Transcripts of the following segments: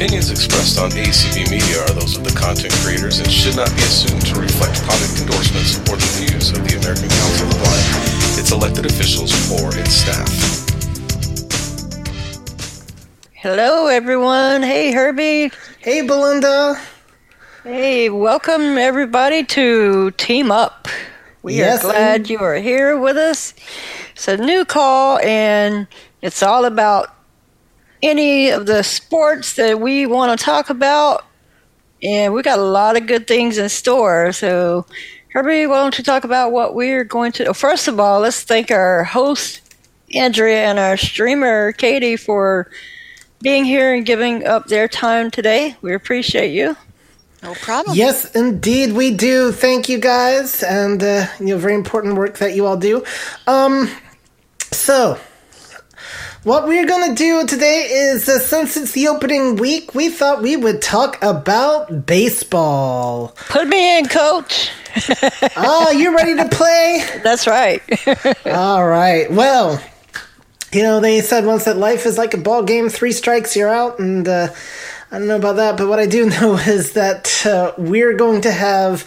opinions expressed on ACB Media are those of the content creators and should not be assumed to reflect product endorsements or the views of the American Council of the Blind, its elected officials, or its staff. Hello, everyone. Hey, Herbie. Hey, Belinda. Hey, welcome everybody to Team Up. We Yes, are glad and- you are here with us. It's a new call, and it's all about any of the sports that we want to talk about. And we got a lot of good things in store. So, Herbie, why don't you talk about what we're going to? oh, First of all, let's thank our host, Andrea, and our streamer, Katie, for being here and giving up their time today. We appreciate you. No problem. Yes, indeed, we do. Thank you guys, and uh, you know, very important work that you all do. Um, so what we're gonna do today is, uh, since it's the opening week, we thought we would talk about baseball. Put me in, coach. oh, you ready to play? That's right. All right. Well, you know, they said once that life is like a ball game, three strikes, you're out, and uh, I don't know about that, but what I do know is that uh, we're going to have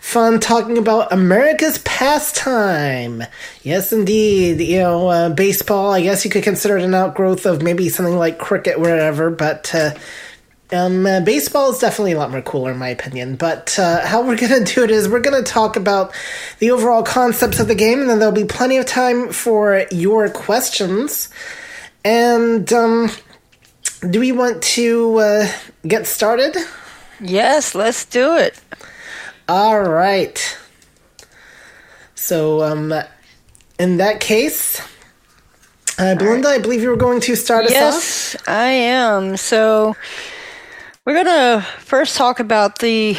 fun talking about America's pastime. Yes, indeed. You know, uh, baseball, I guess you could consider it an outgrowth of maybe something like cricket, whatever, but. Uh, um, uh, baseball is definitely a lot more cooler, in my opinion. But uh, how we're going to do it is we're going to talk about the overall concepts of the game, and then there'll be plenty of time for your questions. And um, do we want to uh, get started? yes, let's do it. All right. So, um, in that case, uh, Belinda, I believe you were going to start us off. Yes, I am. So we're going to first talk about the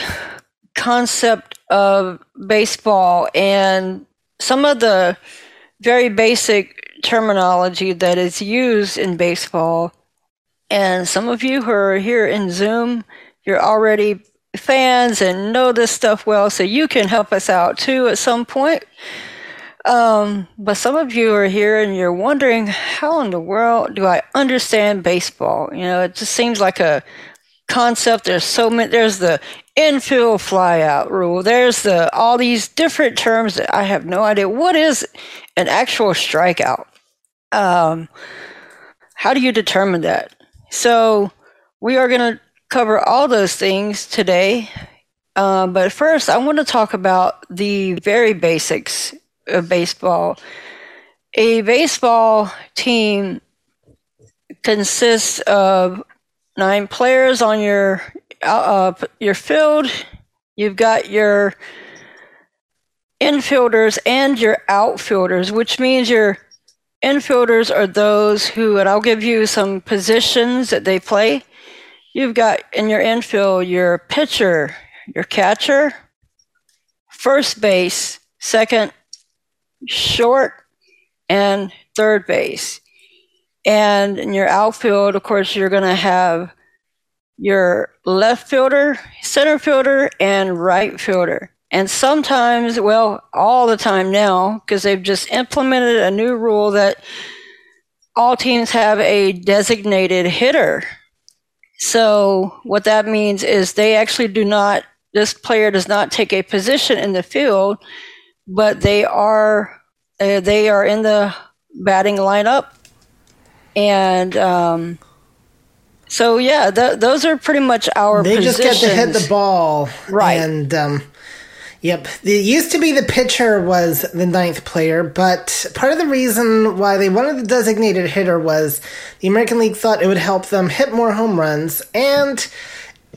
concept of baseball and some of the very basic terminology that is used in baseball. And some of you who are here in Zoom, you're already fans and know this stuff well, so you can help us out too at some point. Um, but some of you are here and you're wondering, how in the world do I understand baseball? You know, it just seems like a concept. There's so many. There's the infield flyout rule. There's the all these different terms that I have no idea. What is an actual strikeout? Um, how do you determine that? So we are going to cover all those things today. Uh, but first, I want to talk about the very basics of baseball. A baseball team consists of nine players on your uh, your field. You've got your infielders and your outfielders, which means your infielders are those who, and I'll give you some positions that they play. You've got in your infield your pitcher, your catcher, first base, second, short, and third base. And in your outfield, of course, you're going to have your left fielder, center fielder, and right fielder. And sometimes, well, all the time now, because they've just implemented a new rule that all teams have a designated hitter. So, what that means is they actually do not, this player does not take a position in the field, but they are uh, they are in the batting lineup, and um, so yeah, th- those are pretty much our. They just get to hit the ball, Right. And um, yep, it used to be the pitcher was the ninth player, but part of the reason why they wanted the designated hitter was the American League thought it would help them hit more home runs. And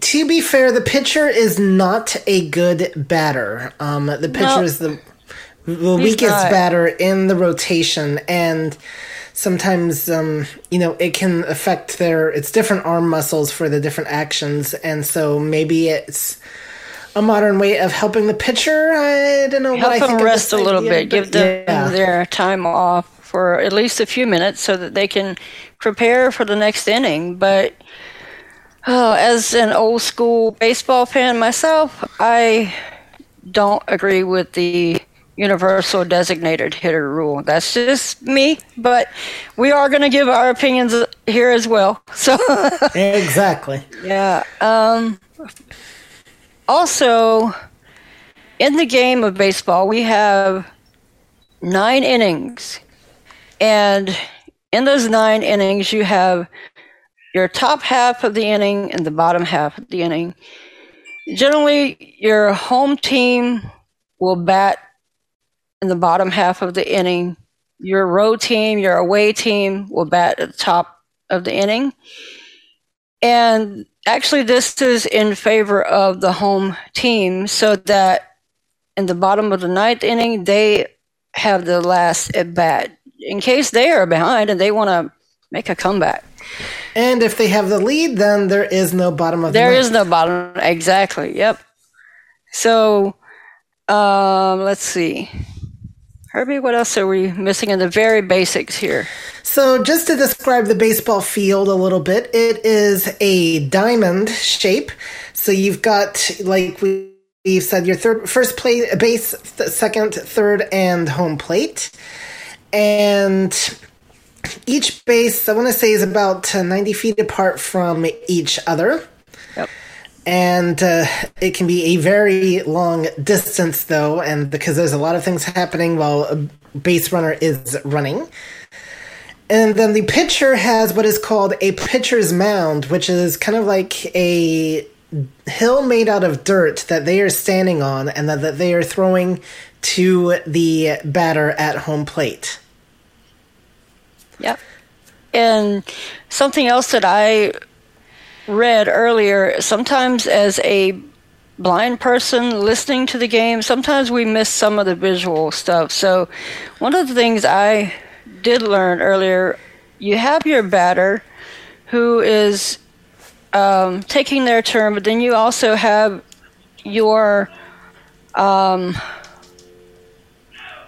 to be fair, the pitcher is not a good batter. Um, the pitcher No. is the the weakest not. batter in the rotation, and sometimes um, you know it can affect their it's different arm muscles for the different actions and so maybe it's a modern way of helping the pitcher i don't know what help i them rest a little idea, bit, give them yeah. their time off for at least a few minutes so that they can prepare for the next inning. But oh, as an old school baseball fan myself, I don't agree with the universal designated hitter rule. That's just me, but we are going to give our opinions here as well. So exactly. Yeah. Um, also, in the game of baseball, we have nine innings, and in those nine innings, you have your top half of the inning and the bottom half of the inning. Generally, your home team will bat in the bottom half of the inning. Your road team, your away team will bat at the top of the inning. And actually, this is in favor of the home team so that in the bottom of the ninth inning, they have the last at bat in case they are behind and they want to make a comeback. And if they have the lead, then there is no bottom of the There is no bottom. Exactly. Yep. So, um, let's see. Herbie, what else are we missing in the very basics here? So, just to describe the baseball field a little bit, it is a diamond shape. So, you've got, like we've said, your third, first plate, base, th- second, third, and home plate. And each base, I want to say, is about 90 feet apart from each other. And uh, it can be a very long distance though and because there's a lot of things happening while a base runner is running. And then the pitcher has what is called a pitcher's mound which is kind of like a hill made out of dirt that they are standing on and that, that they are throwing to the batter at home plate. Yep. And something else that i read earlier, sometimes as a blind person listening to the game, sometimes we miss some of the visual stuff. So, one of the things I did learn earlier, you have your batter who is um, taking their turn, but then you also have your um,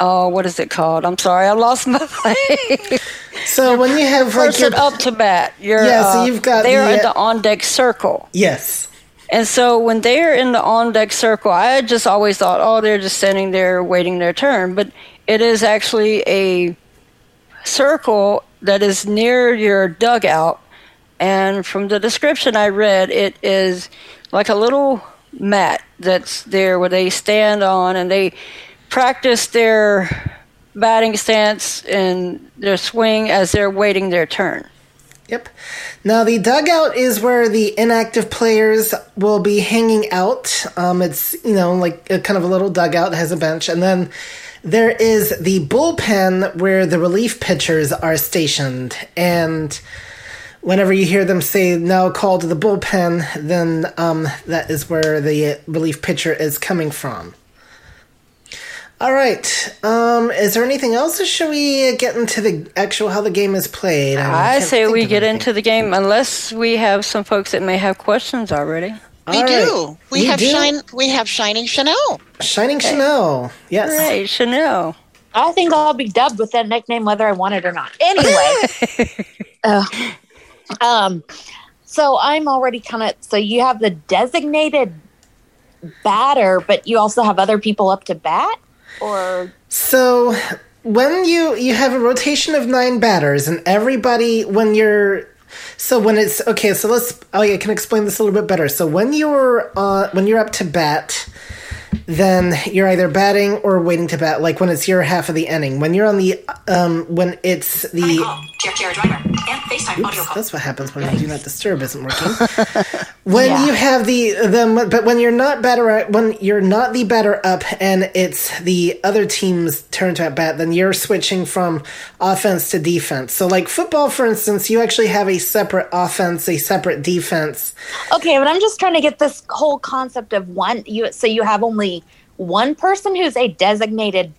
oh, what is it called? I'm sorry, I lost my place. So when you have like your up to bat, you're yeah, so uh, you've got they're the, in uh, the on deck circle. Yes. And so when they're in the on deck circle, I just always thought, oh, they're just standing there waiting their turn. But it is actually a circle that is near your dugout. And from the description I read, it is like a little mat that's there where they stand on and they practice their batting stance and their swing as they're waiting their turn. Yep. Now the dugout is where the inactive players will be hanging out. Um, it's you know like a kind of a little dugout has a bench, and then there is the bullpen where the relief pitchers are stationed. And whenever you hear them say "now call to the bullpen," then um, that is where the relief pitcher is coming from. All right. Um, is there anything else, or should we get into the actual how the game is played? I, I say we get anything. into the game, unless we have some folks that may have questions already. We All do. Right. We, have do? shine. We have Shining Chanel. Shining okay. Chanel. Yes. Right, Chanel. I think I'll be dubbed with that nickname whether I want it or not. Anyway. uh, um. So I'm already kind of. So you have the designated batter, but you also have other people up to bat or so when you you have a rotation of nine batters and everybody when you're so when it's okay so let's oh yeah, i can explain this a little bit better? So when you're uh when you're up to bat then you're either batting or waiting to bat, like when it's your half of the inning. When you're on the, um, when it's the. Oops, that's what happens when the do not disturb isn't working. when yeah. you have the the, but when you're not batter when you're not the batter up and it's the other team's turn to at bat, then you're switching from offense to defense. So, like football, for instance, you actually have a separate offense, a separate defense. Okay, but I'm just trying to get this whole concept of one. You so you have only one person who's a designated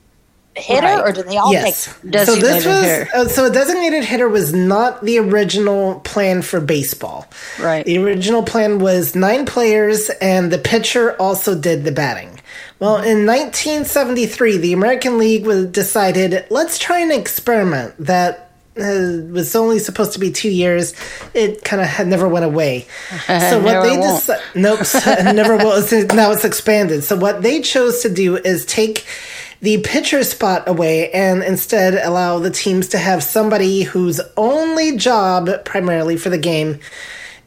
hitter, right. or do they all yes. take so this was uh, so a designated hitter was not the original plan for baseball. Right. The original plan was nine players, and the pitcher also did the batting. Well, in 1973, the American League was decided let's try an experiment that uh, was only supposed to be two years. It kind of had never went away. So what they decided, nope, never was. Now it's expanded. So what they chose to do is take the pitcher spot away and instead allow the teams to have somebody whose only job, primarily for the game,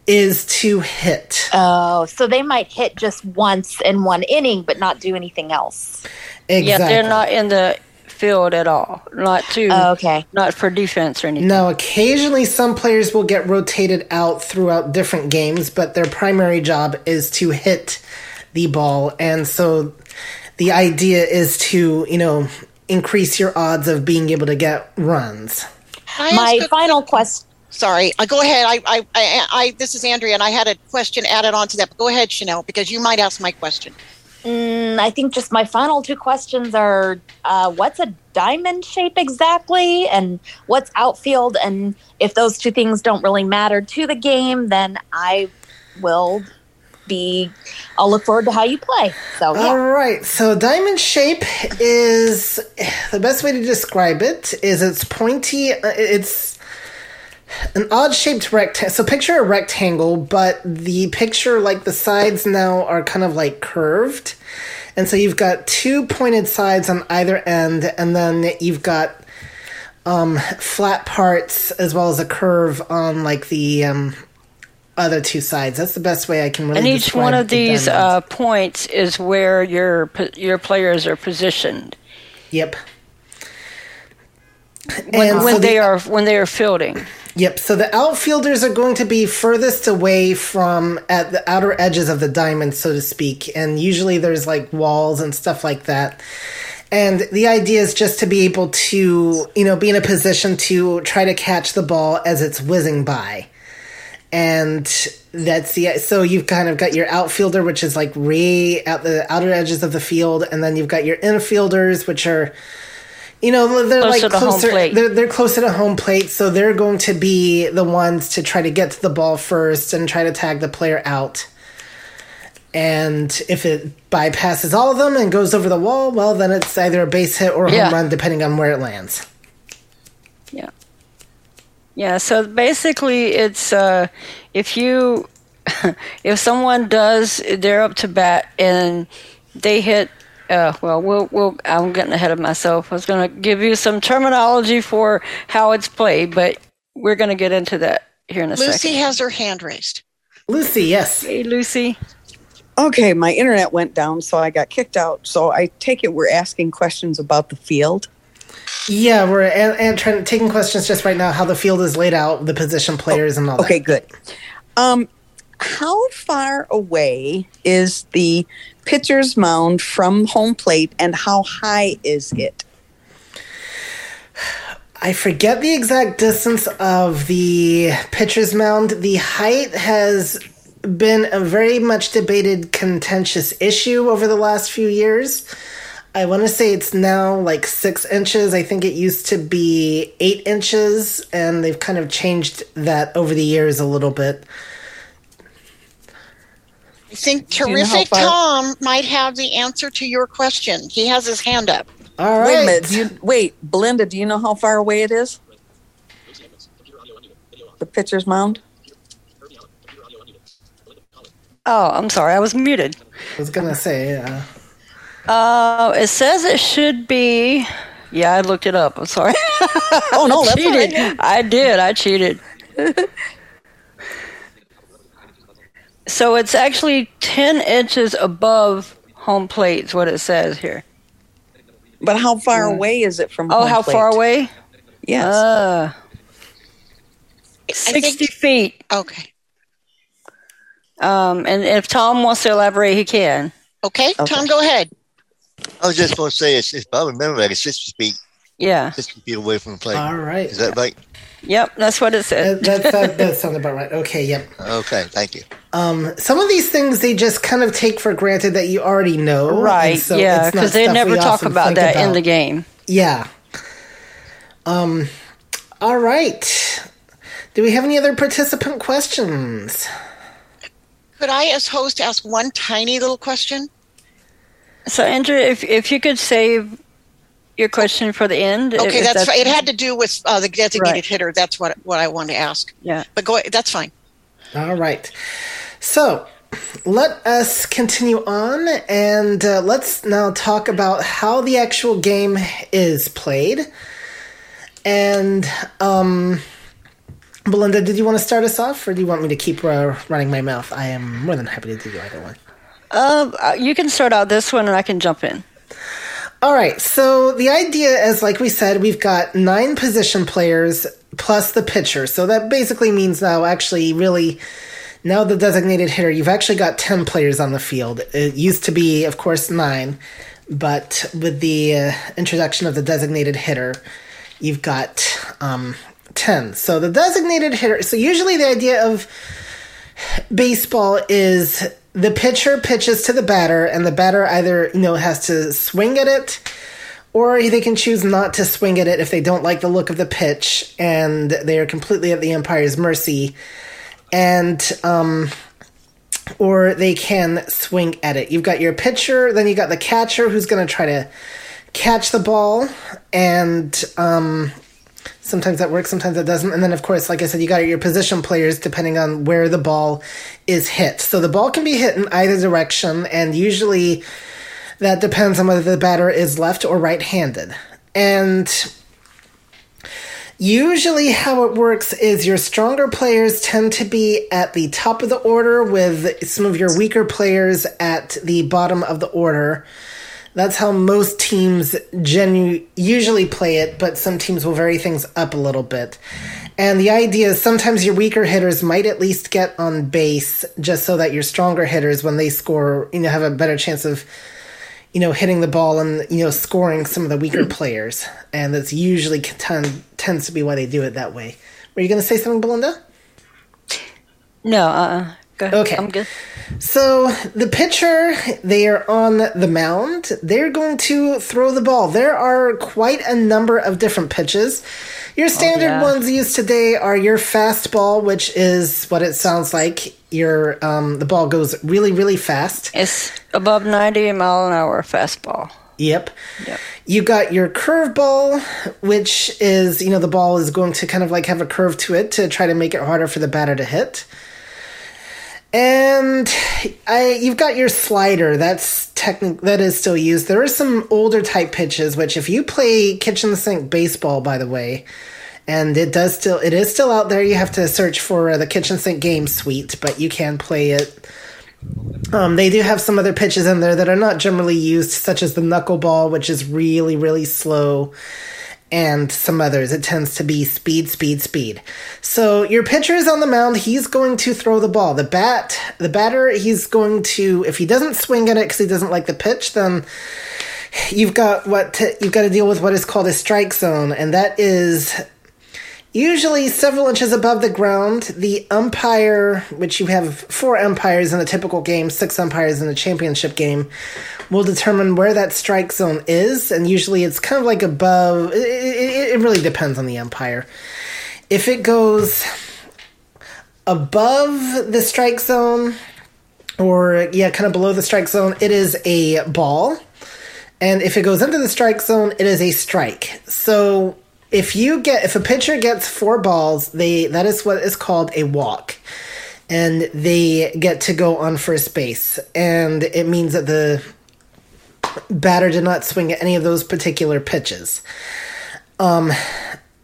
is to hit. Oh, so they might hit just once in one inning, but not do anything else. Exactly. Yeah, they're not in the field at all. Not to. Oh, okay. Not for defense or anything. Now, occasionally some players will get rotated out throughout different games, but their primary job is to hit the ball. And so the idea is to, you know, increase your odds of being able to get runs. My final question. Sorry, uh, go ahead. I, I, I, I, this is Andrea, and I had a question added on to that. But go ahead, Chanel, because you might ask my question. Mm, I think just my final two questions are: uh, what's a diamond shape exactly, and what's outfield? And if those two things don't really matter to the game, then I will be. I'll look forward to how you play. So yeah. All right. So diamond shape is the best way to describe it is it's pointy. uh, It's an odd shaped rectangle. So picture a rectangle, but the picture like the sides now are kind of like curved. And so you've got two pointed sides on either end, and then you've got um, flat parts as well as a curve on like the um, other two sides. That's the best way I can really. and each one of these uh, points is where your your players are positioned Yep. When, And when so they the- are when they are fielding. Yep. So the outfielders are going to be furthest away from at the outer edges of the diamond, so to speak. And usually there's like walls and stuff like that. And the idea is just to be able to, you know, be in a position to try to catch the ball as it's whizzing by. And that's the so you've kind of got your outfielder, which is like way at the outer edges of the field, and then you've got your infielders, which are you know they're Closer like to home closer plate. they're, they're closer to home plate so they're going to be the ones to try to get to the ball first and try to tag the player out and if it bypasses all of them and goes over the wall well then it's either a base hit or a Yeah. home run depending on where it lands Yeah. Yeah, so basically it's uh if you if someone does they're up to bat and they hit uh, well, we'll, we'll, I'm getting ahead of myself. I was going to give you some terminology for how it's played, but we're going to get into that here in a Lucy second. has her hand raised. lucy yes Hey, Lucy. Okay, my internet went down, so I got kicked out. So I take it we're asking questions about the field. yeah we're and, and trying taking questions just right now how the field is laid out the position players and all that Okay, good. Um, how far away is the pitcher's mound from home plate, and how high is it? I forget the exact distance of the pitcher's mound. The height has been a very much debated, contentious issue over the last few years. I want to say it's now like six inches. I think it used to be eight inches, and they've kind of changed that over the years a little bit. I think you know terrific far- Tom might have the answer to your question. He has his hand up. All Wait a minute. Do you, wait, Belinda, do you know how far away it is? The pitcher's mound? Oh, I'm sorry. I was muted. I was gonna say, uh, Uh, it says it should be. Yeah, I looked it up. I'm sorry. Oh, no, that's cheated. right. I did. I cheated. so it's actually 10 inches above home plate, is what it says here. But how far away is it from Oh, home how plate? far away? Yes. Uh, 60 think, feet. okay. Um, and if Tom wants to elaborate, he can. okay. Okay. Tom, go ahead. I was just going to say, it's, if I remember right, it's 60 feet, Yeah. 60 feet away from the plate. all right. Is that right? Yep, that's what it said. that, that, that sounds about right. Okay, yep. Okay, thank you. Um, some of these things they just kind of take for granted that you already know. right, so yeah, because they never talk about think that in the game. Yeah. Um. All right. Do we have any other participant questions? Could I, as host, ask one tiny little question? So, Andrea, if, if you could save your question for the end. Okay, if that's, fine. It had to do with uh, the designated Right. hitter. That's what what I wanted to ask. Yeah. But go. That's fine. All right. So, let us continue on and uh, let's now talk about how the actual game is played. And, um, Belinda, did you want to start us off or do you want me to keep uh, running my mouth? I am more than happy to do either one. Uh, you can start out this one and I can jump in. All right. So the idea is, like we said, we've got nine position players plus the pitcher. So that basically means now, actually, really, now the designated hitter, you've actually got 10 players on the field. It used to be, of course, nine, but with the uh, introduction of the designated hitter, you've got um, 10. So the designated hitter, so usually the idea of baseball is the pitcher pitches to the batter and the batter either you know has to swing at it or they can choose not to swing at it if they don't like the look of the pitch and they are completely at the umpire's mercy and um or they can swing at it. You've got your pitcher then you got the catcher who's going to try to catch the ball and um sometimes that works sometimes it doesn't. And then of course like i said you got your position players depending on where the ball is hit. So the ball can be hit in either direction and usually that depends on whether the batter is left or right-handed. And usually how it works is your stronger players tend to be at the top of the order with some of your weaker players at the bottom of the order that's how most teams genu- usually play it, but some teams will vary things up a little bit. And the idea is sometimes your weaker hitters might at least get on base just so that your stronger hitters, when they score, you know, have a better chance of, you know, hitting the ball and, you know, scoring some of the weaker players. And that's usually tend- tends to be why they do it that way. Were you going to say something, Belinda? No, uh uh, go ahead. Okay. I'm good. So the pitcher, they are on the mound. They're going to throw the ball. There are quite a number of different pitches. Your standard yeah. ones used today are your fastball, which is what it sounds like. Your um, the ball goes really, really fast. It's above 90 mile an hour fastball. Yep. Yep. You got your curveball, which is you know the ball is going to kind of like have a curve to it to try to make it harder for the batter to hit. And I, you've got your slider. That's technic that is still used. There are some older type pitches, which if you play kitchen sink baseball, by the way, and it does still, it is still out there. You have to search for uh, the kitchen sink game suite, but you can play it. Um, they do have some other pitches in there that are not generally used, such as the knuckleball, which is really, really slow and some others. It tends to be speed, speed, speed. So your pitcher is on the mound. He's going to throw the ball. The bat, the batter, he's going to. If he doesn't swing at it because he doesn't like the pitch, then you've got what to, you've got to deal with what is called a strike zone, and that is usually several inches above the ground. The umpire, which you have four umpires in a typical game, six umpires in a championship game, will determine where that strike zone is, and usually it's kind of like above. It, it, it really depends on the umpire. If it goes above the strike zone, or yeah, kind of below the strike zone, it is a ball. And if it goes into the strike zone, it is a strike. So if you get if a pitcher gets four balls, they that is what is called a walk. And they get to go on first base. And it means that the batter did not swing at any of those particular pitches. Um,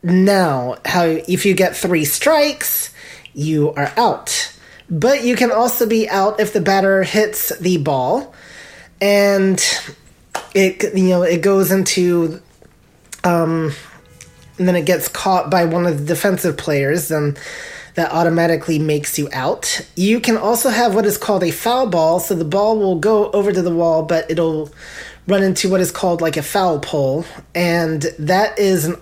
now, how if you get three strikes, you are out. But you can also be out if the batter hits the ball, and it you know it goes into, um, and then it gets caught by one of the defensive players, and that automatically makes you out. You can also have what is called a foul ball, so the ball will go over to the wall, but it'll run into what is called like a foul pole, and that is an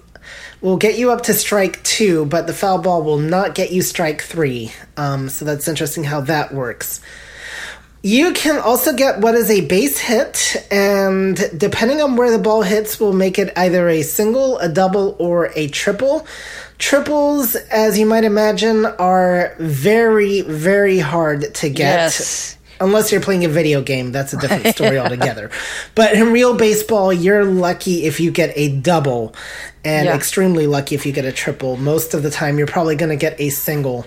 will get you up to strike two, but the foul ball will not get you strike three. Um, so that's interesting how that works. You can also get what is a base hit, and depending on where the ball hits, will make it either a single, a double, or a triple. Triples, as you might imagine, are very, very hard to get. Yes. Unless you're playing a video game, that's a different story altogether. But in real baseball, you're lucky if you get a double, and Yeah. extremely lucky if you get a triple. Most of the time, you're probably going to get a single.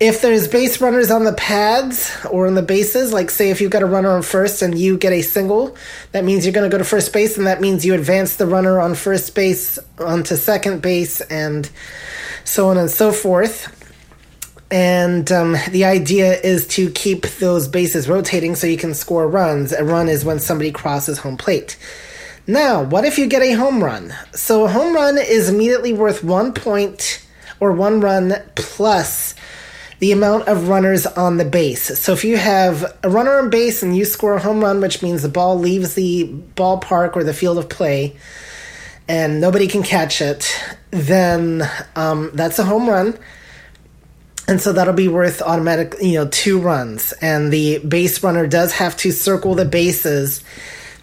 If there's base runners on the pads or on the bases, like say if you've got a runner on first and you get a single, that means you're going to go to first base, and that means you advance the runner on first base onto second base, and so on and so forth. And um, the idea is to keep those bases rotating so you can score runs. A run is when somebody crosses home plate. Now, what if you get a home run? So a home run is immediately worth one point or one run plus the amount of runners on the base. So if you have a runner on base and you score a home run, which means the ball leaves the ballpark or the field of play and nobody can catch it, then um, that's a home run. And so that'll be worth automatic, you know, two runs. And the base runner does have to circle the bases.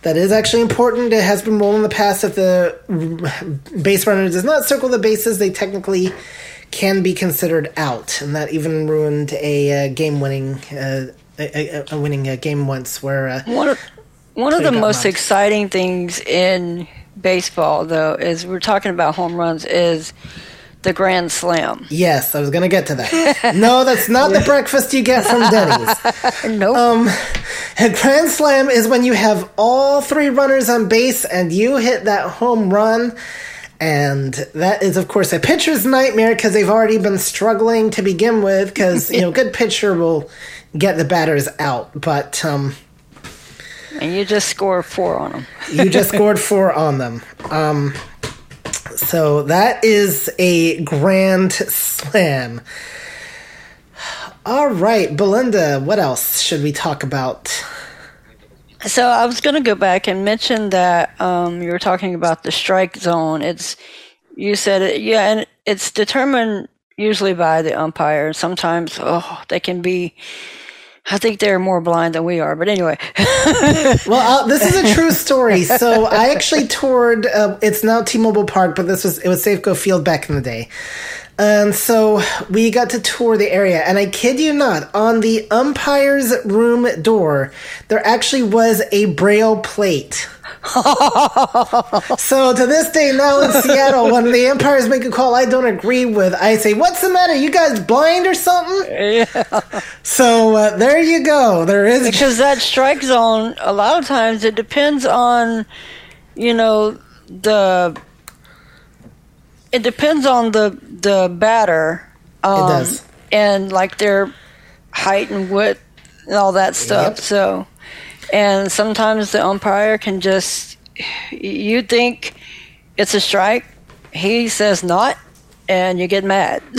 That is actually important. It has been ruled in the past if the base runner does not circle the bases, they technically can be considered out, and that even ruined a uh, game-winning uh, a, a, a, winning uh, game once where uh, one of one of the most exciting things in baseball, though, is we're talking about home runs is the grand slam. Yes, I was going to get to that. no, that's not the breakfast you get from Denny's. nope. Um, a grand slam is when you have all three runners on base and you hit that home run and that is, of course, a pitcher's nightmare because they've already been struggling to begin with. Because you know, good pitcher will get the batters out, but um, and you just scored four on them. you just scored four on them. Um, so that is a grand slam. All right, Belinda, what else should we talk about? So I was going to go back and mention that um, you were talking about the strike zone. It's you said it, yeah, and it's determined usually by the umpire. Sometimes, oh, they can be. I think they're more blind than we are, but anyway. well, uh, this is a true story. So I actually toured. Uh, it's now T-Mobile Park, but this was it was Safeco Field back in the day. And so we got to tour the area, and I kid you not, on the umpire's room door, there actually was a braille plate. so to this day now in Seattle, when the umpires make a call I don't agree with, I say, "What's the matter? You guys blind or something?" Yeah. So uh, there you go. There is because that strike zone. A lot of times it depends on, you know, the it depends on the the batter. Um, it does, and like their height and width and all that stuff. Yep. So, and sometimes the umpire can just you think it's a strike, he says not, and you get mad.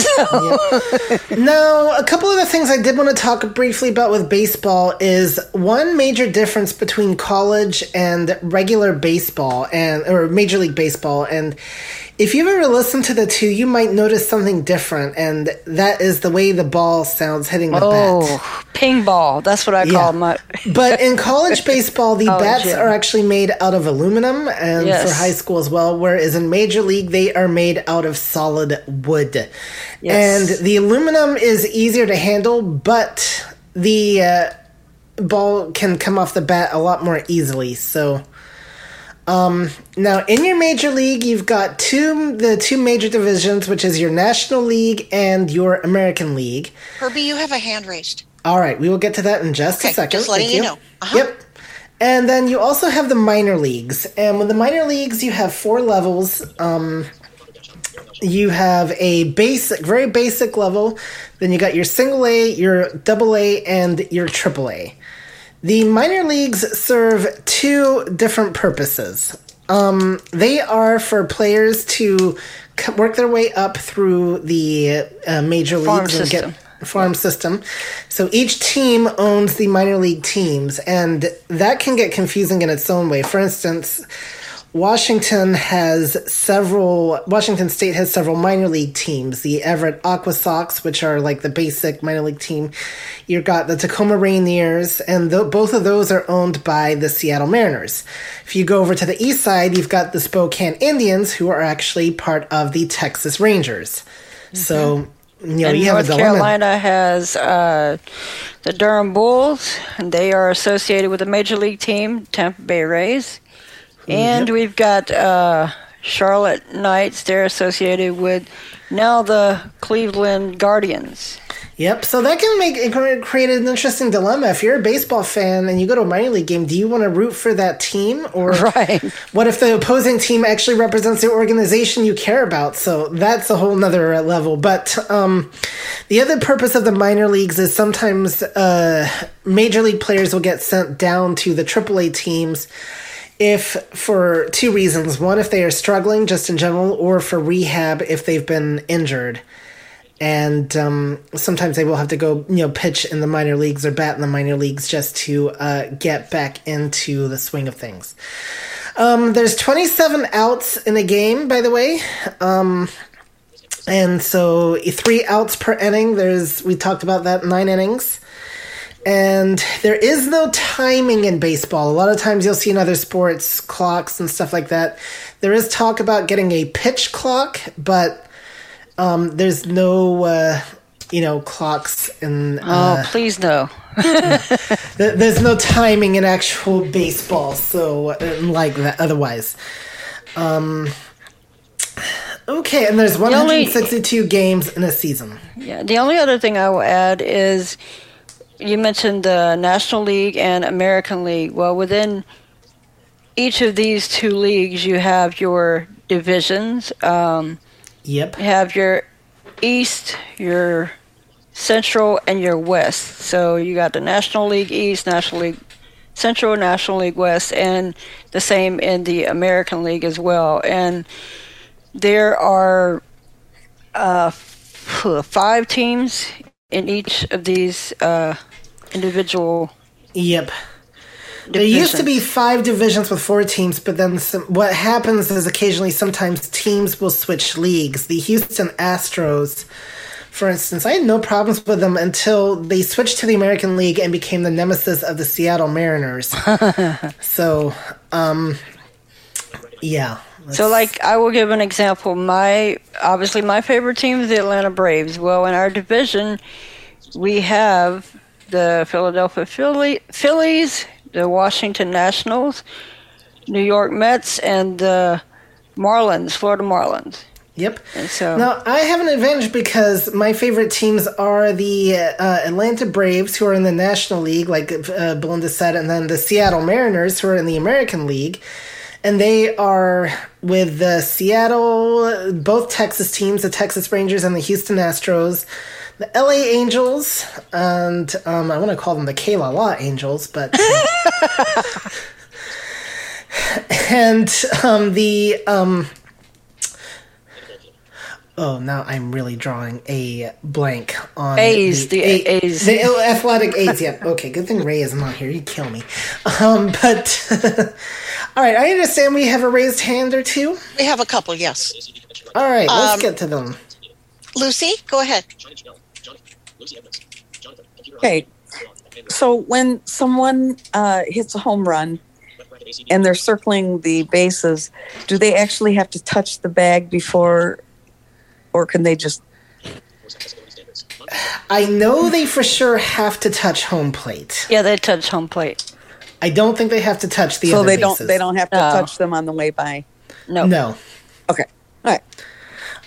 now, a couple of the things I did want to talk briefly about with baseball is one major difference between college and regular baseball and or major league baseball and if you've ever listened to the two, you might notice something different, and that is the way the ball sounds hitting the oh, bat. ping ball. That's what I yeah. call my. but in college baseball, the college, bats yeah. are actually made out of aluminum, and yes. for high school as well. Whereas in major league, they are made out of solid wood, yes. and the aluminum is easier to handle, but the uh, ball can come off the bat a lot more easily. So um, now, in your major league, you've got two the two major divisions, which is your National League and your American League. Herbie, you have a hand raised. All right, we will get to that in just okay, a second. Just letting Thank you, know. Uh-huh. Yep. And then you also have the minor leagues, and with the minor leagues, you have four levels. Um, you have a basic, very basic level. Then you got your single A, your double A, and your triple A. The minor leagues serve two different purposes. Um, they are for players to work their way up through the uh, major farm leagues system. and get farm system. So each team owns the minor league teams, and that can get confusing in its own way. For instance, Washington has several. Washington State has several minor league teams. The Everett Aqua Sox, which are like the basic minor league team. You've got the Tacoma Rainiers, and th- both of those are owned by the Seattle Mariners. If you go over to the east side, you've got the Spokane Indians, who are actually part of the Texas Rangers. Mm-hmm. So you know, and you North Carolina has uh, the Durham Bulls, and they are associated with a major league team, Tampa Bay Rays. And yep. we've got uh, Charlotte Knights. They're associated with now the Cleveland Guardians. Yep. So that can make it create an interesting dilemma. If you're a baseball fan and you go to a minor league game, do you want to root for that team, or Right. what if the opposing team actually represents the organization you care about? So that's a whole nother level. But um, the other purpose of the minor leagues is sometimes uh, major league players will get sent down to the AAA teams if for two reasons. One if they are struggling just in general or for rehab if they've been injured. And um, sometimes they will have to go you know pitch in the minor leagues or bat in the minor leagues just to uh, get back into the swing of things. Um, there's 27 outs in a game by the way. Um, and so three outs per inning. There's we talked about that nine innings and there is no timing in baseball. A lot of times you'll see in other sports clocks and stuff like that. There is talk about getting a pitch clock, but um, there's no, uh, you know, clocks in. Oh, Uh, please no. there's no timing in actual baseball, so uh, like that. Otherwise, um, okay. And there's only- 162 games in a season. Yeah. The only other thing I will add is you mentioned the National League and American League. Well, within each of these two leagues, you have your divisions. Um, Yep. you have your East, your Central, and your West. So you got the National League East, National League Central, National League West, and the same in the American League as well. And there are uh, five teams in each of these uh, individual. Yep. There used to be five divisions with four teams, but then some, what happens is occasionally sometimes teams will switch leagues. The Houston Astros, for instance, I had no problems with them until they switched to the American League and became the nemesis of the Seattle Mariners. so, um, yeah. So, like, I will give an example. My obviously my favorite team is the Atlanta Braves. Well, in our division, we have the Philadelphia Philly, Phillies, the Washington Nationals, New York Mets, and the Marlins, Florida Marlins. Yep. And so, Now, I have an advantage because my favorite teams are the uh, Atlanta Braves, who are in the National League, like uh, Belinda said, and then the Seattle Mariners, who are in the American League. And they are with the Seattle, both Texas teams, the Texas Rangers and the Houston Astros, the LA Angels, and um, I want to call them the Kayla La Angels, but. and um, the. Um, Oh, now I'm really drawing a blank on A's, the A- A's. the athletic A's. Yep. Okay, good thing Ray is not here. He'd kill me. Um, but all right, I understand we have a raised hand or two. We have a couple, yes. All right, let's Um, get to them. Lucy, go ahead. Okay. So when someone uh, hits a home run and they're circling the bases, do they actually have to touch the bag before, or can they just? I know they for sure have to touch home plate. yeah, they touch home plate. I don't think they have to touch the so other they don't. They don't have to No. touch them on the way by. No. No. Okay. All right.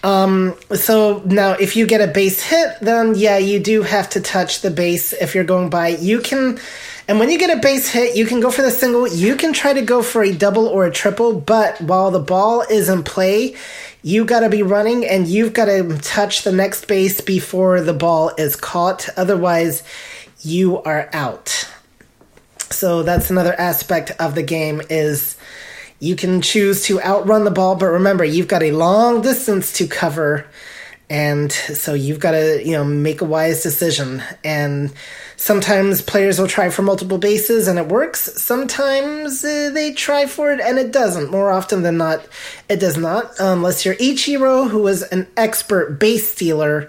Um, so now, if you get a base hit, then yeah, you do have to touch the base if you're going by. You can, and when you get a base hit, you can go for the single. You can try to go for a double or a triple, but while the ball is in play, you got to be running and you've got to touch the next base before the ball is caught. Otherwise, you are out. So that's another aspect of the game is you can choose to outrun the ball, but remember you've got a long distance to cover and so you've got to, you know, make a wise decision. And sometimes players will try for multiple bases and it works. Sometimes uh, they try for it and it doesn't. More often than not, it does not. Unless you're Ichiro, who was an expert base stealer,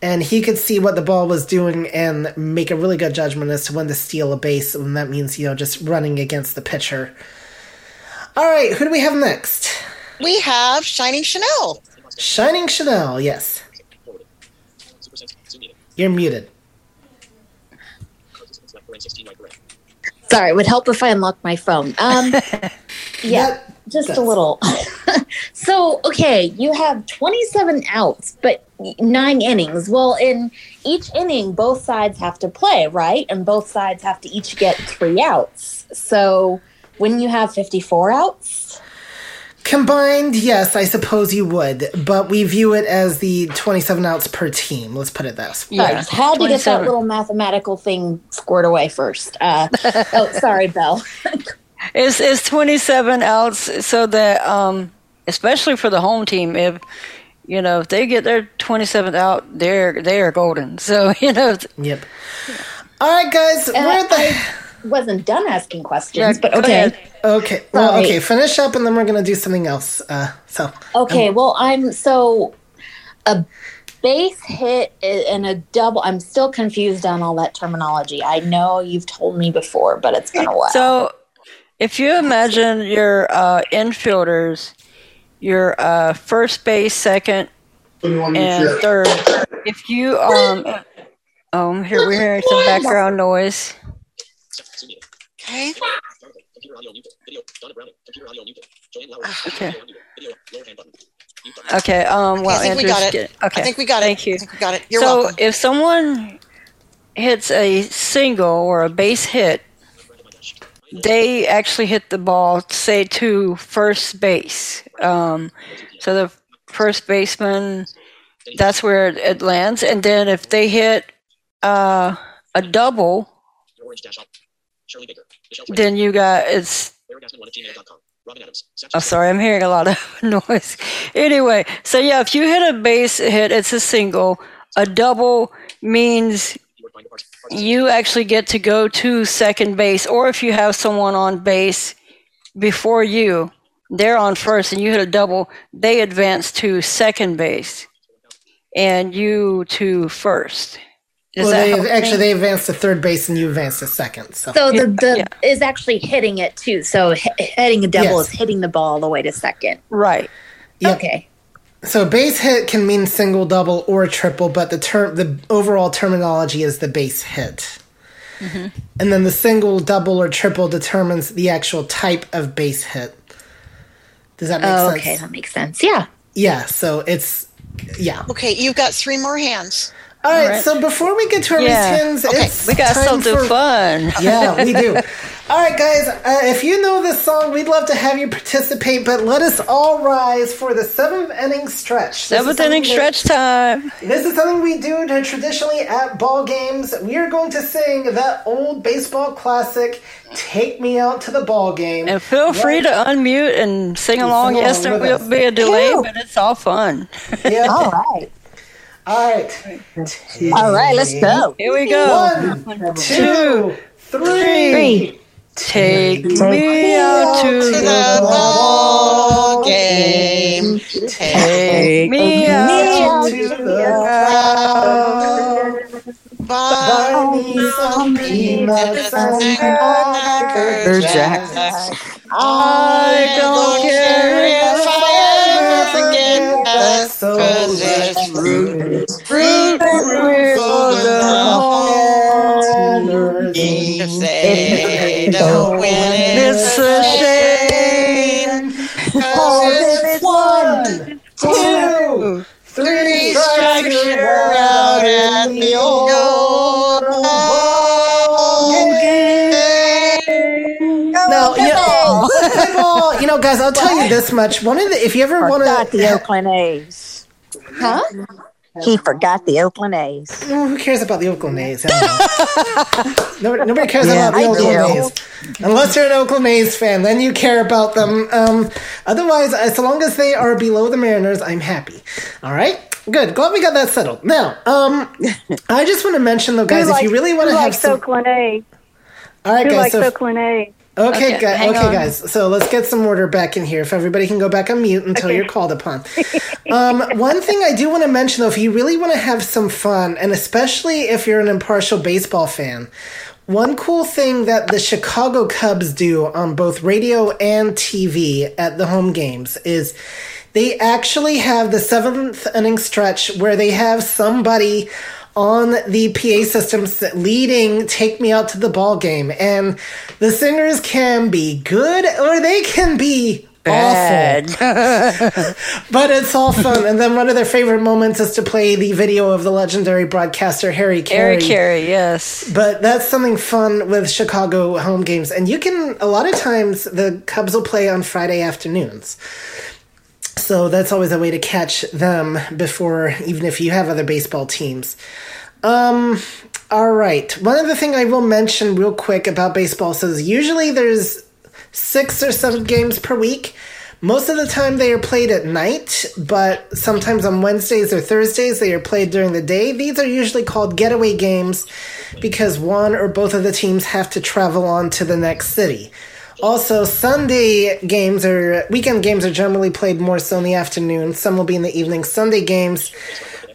and he could see what the ball was doing and make a really good judgment as to when to steal a base. And that means, you know, just running against the pitcher. All right, who do we have next? We have Shining Chanel. Shining Chanel, yes. You're muted. Sorry, it would help if I unlocked my phone. Um, yeah, That- just a little. so So, okay, you have 27 outs, but nine innings. Well, in each inning, both sides have to play, right? And both sides have to each get three outs. So, when you have 54 outs? Combined, yes, I suppose you would, but we view it as the 27 outs per team. Let's put it this. Yeah, I just had to get that little mathematical thing squared away first. Uh, oh, sorry, Belle. It's it's 27 outs so that um especially for the home team if you know if they get their 27th out they're they are golden. So, you know Yep. All right, guys, And we're at the. I wasn't done asking questions, Yeah, but go okay. Okay, well, Sorry. okay, finish up and then we're going to do something else. Uh, so, Okay, well, I'm so a base hit and a double. I'm still confused on all that terminology. I know you've told me before, but it's been a while. So, if you imagine your uh, infielders, your uh, first base, second, and third, if you um, um, here we're hearing some background noise. Okay. Okay. Okay. Um. Well, I think we got it. get- okay. I think we got Thank it. you. I think we got it. You're so welcome. if someone hits a single or a base hit, they actually hit the ball, say to first base. Um, so the first baseman, that's where it, it lands, and then if they hit uh, a double, then you got it's. I'm sorry, I'm hearing a lot of noise. Anyway, so yeah, if you hit a base hit, it's a single. A double means you actually get to go to second base, or if you have someone on base before you, they're on first, and you hit a double, they advance to second base, and you to first. Does well, they actually they advance to third base and you advance to second. So, So the, the Yeah. is actually hitting it too. So h- hitting a double Yes. is hitting the ball all the way to second. right. Yep. Okay. so base hit can mean single, double, or triple, but the term the overall terminology is the base hit. Mm-hmm. And then the single, double, or triple determines the actual type of base hit. Does that make Oh, sense? okay, that makes sense. Yeah. Yeah, so it's yeah. okay, you've got three more hands. All right, right. so before we get to our Yeah. skins, Okay, it's We got time something for, fun. Yeah, we do. All right, guys, uh, if you know this song, we'd love to have you participate, but let us all rise for the seventh inning stretch. Seventh inning something that- stretch time. This is something we do to traditionally at ball games. We are going to sing that old baseball classic, "Take Me Out to the Ball Game." And feel free to unmute and sing along. along yes, there will us. be a delay, Ew. but it's all fun. Yeah. All right. All right. All right. Let's go. Here we go. One, two, three. Three. Take me out to To the the ball. ball game. Take me out to the Buy me some peanuts and cracker Jack. I don't care if I ever forget that. Say to win It's a shame. Cause it's One, two, three three strikes, strikes, you're you're out at the old ball game. No, you know, play. You know, guys, I'll tell you this much. One of the, if you ever want Forgot the Oakland A's. Huh? He forgot the Oakland A's. who cares about the Oakland A's? I don't know. nobody, nobody cares Yeah, about the I Oakland do. A's. Unless you're an Oakland A's fan, then you care about them. Um, otherwise, as long as they are below the Mariners, I'm happy. All right. Good. Glad we got that settled. Now, um, I just want to mention though, guys, Who if you really want to have some, Oakland A's? all right, Who guys. likes So, Oakland A? Okay, Okay, gu- okay, guys. So let's get some order back in here. If everybody can go back on mute until you're called upon. um, one thing I do want to mention, though, if you really want to have some fun, and especially if you're an impartial baseball fan, one cool thing that the Chicago Cubs do on both radio and TV at the home games is they actually have the seventh inning stretch where they have somebody on the PA systems leading Take Me Out to the Ball Game. And the singers can be good or they can be bad. but it's all fun. and then one of their favorite moments is to play the video of the legendary broadcaster Harry Caray. Harry Caray, yes. But that's something fun with Chicago home games. And you can, a lot of times, the Cubs will play on Friday afternoons. So that's always a way to catch them before, even if you have other baseball teams. Um, all right. One other thing I will mention real quick about baseball says usually there's six or seven games per week. Most of the time they are played at night, but sometimes on Wednesdays or Thursdays they are played during the day. These are usually called getaway games because one or both of the teams have to travel on to the next city. Also, Sunday games or weekend games are generally played more so in the afternoon. Some will be in the evening. Sunday games